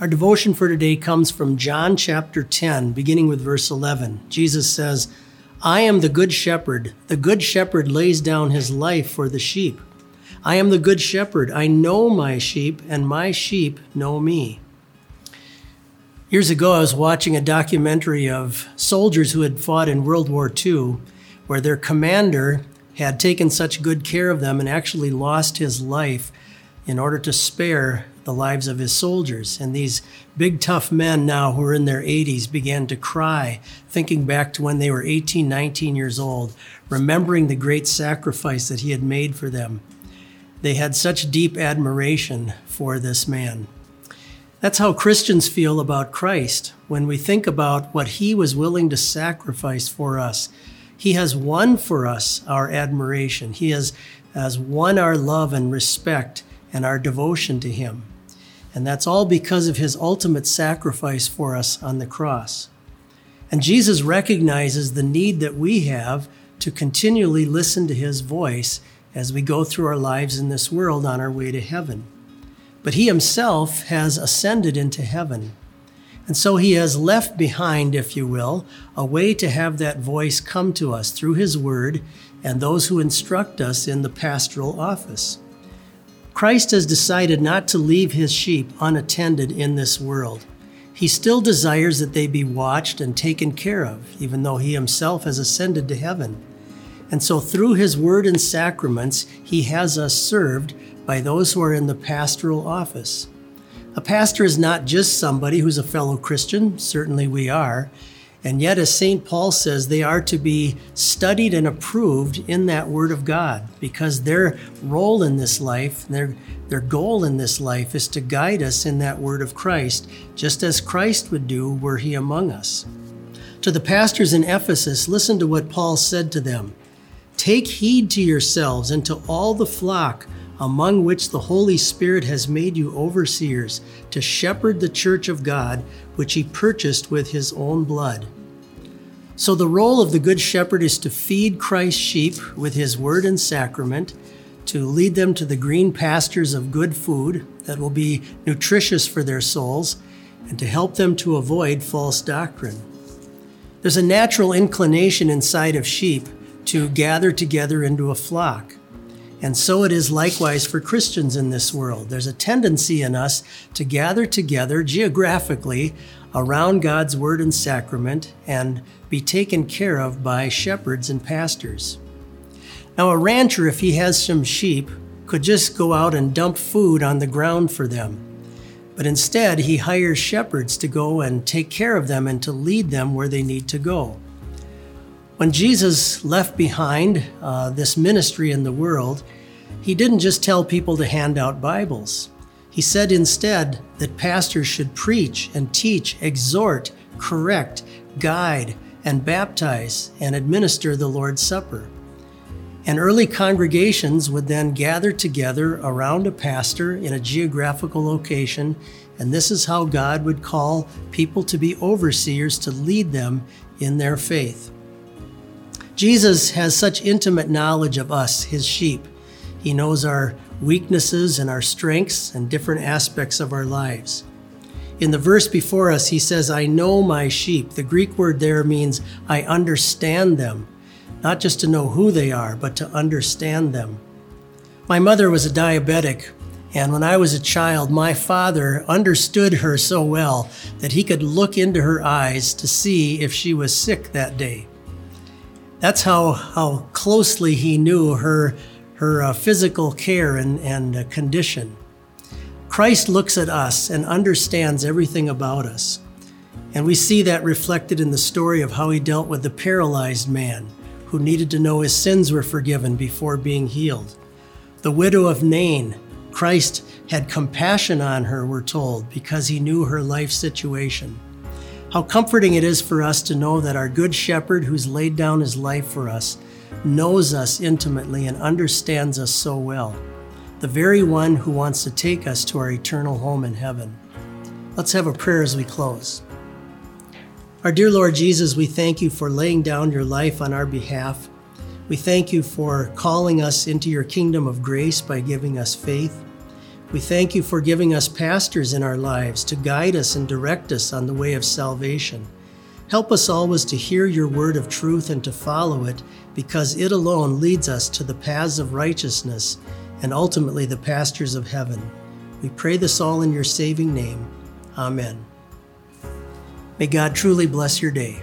Our devotion for today comes from John chapter 10, beginning with verse 11. Jesus says, I am the good shepherd. The good shepherd lays down his life for the sheep. I am the good shepherd. I know my sheep, and my sheep know me. Years ago, I was watching a documentary of soldiers who had fought in World War II, where their commander had taken such good care of them and actually lost his life in order to spare the lives of his soldiers. And these big, tough men now who are in their 80s began to cry, thinking back to when they were 18, 19 years old, remembering the great sacrifice that he had made for them. They had such deep admiration for this man. That's how Christians feel about Christ when we think about what he was willing to sacrifice for us. He has won for us our admiration. He has, has won our love and respect and our devotion to him. And that's all because of his ultimate sacrifice for us on the cross. And Jesus recognizes the need that we have to continually listen to his voice as we go through our lives in this world on our way to heaven. But he himself has ascended into heaven. And so he has left behind, if you will, a way to have that voice come to us through his word and those who instruct us in the pastoral office. Christ has decided not to leave his sheep unattended in this world. He still desires that they be watched and taken care of, even though he himself has ascended to heaven. And so, through his word and sacraments, he has us served by those who are in the pastoral office. A pastor is not just somebody who's a fellow Christian, certainly we are, and yet, as St. Paul says, they are to be studied and approved in that Word of God because their role in this life, their, their goal in this life is to guide us in that Word of Christ, just as Christ would do were He among us. To the pastors in Ephesus, listen to what Paul said to them Take heed to yourselves and to all the flock among which the Holy Spirit has made you overseers to shepherd the church of God, which he purchased with his own blood. So, the role of the Good Shepherd is to feed Christ's sheep with his word and sacrament, to lead them to the green pastures of good food that will be nutritious for their souls, and to help them to avoid false doctrine. There's a natural inclination inside of sheep to gather together into a flock. And so it is likewise for Christians in this world. There's a tendency in us to gather together geographically around God's word and sacrament and be taken care of by shepherds and pastors. Now, a rancher, if he has some sheep, could just go out and dump food on the ground for them. But instead, he hires shepherds to go and take care of them and to lead them where they need to go. When Jesus left behind uh, this ministry in the world, he didn't just tell people to hand out Bibles. He said instead that pastors should preach and teach, exhort, correct, guide, and baptize and administer the Lord's Supper. And early congregations would then gather together around a pastor in a geographical location, and this is how God would call people to be overseers to lead them in their faith. Jesus has such intimate knowledge of us, his sheep. He knows our weaknesses and our strengths and different aspects of our lives. In the verse before us, he says, I know my sheep. The Greek word there means I understand them, not just to know who they are, but to understand them. My mother was a diabetic, and when I was a child, my father understood her so well that he could look into her eyes to see if she was sick that day. That's how, how closely he knew her, her uh, physical care and, and uh, condition. Christ looks at us and understands everything about us. And we see that reflected in the story of how he dealt with the paralyzed man who needed to know his sins were forgiven before being healed. The widow of Nain, Christ had compassion on her, we're told, because he knew her life situation. How comforting it is for us to know that our Good Shepherd, who's laid down his life for us, knows us intimately and understands us so well. The very one who wants to take us to our eternal home in heaven. Let's have a prayer as we close. Our dear Lord Jesus, we thank you for laying down your life on our behalf. We thank you for calling us into your kingdom of grace by giving us faith. We thank you for giving us pastors in our lives to guide us and direct us on the way of salvation. Help us always to hear your word of truth and to follow it, because it alone leads us to the paths of righteousness and ultimately the pastures of heaven. We pray this all in your saving name. Amen. May God truly bless your day.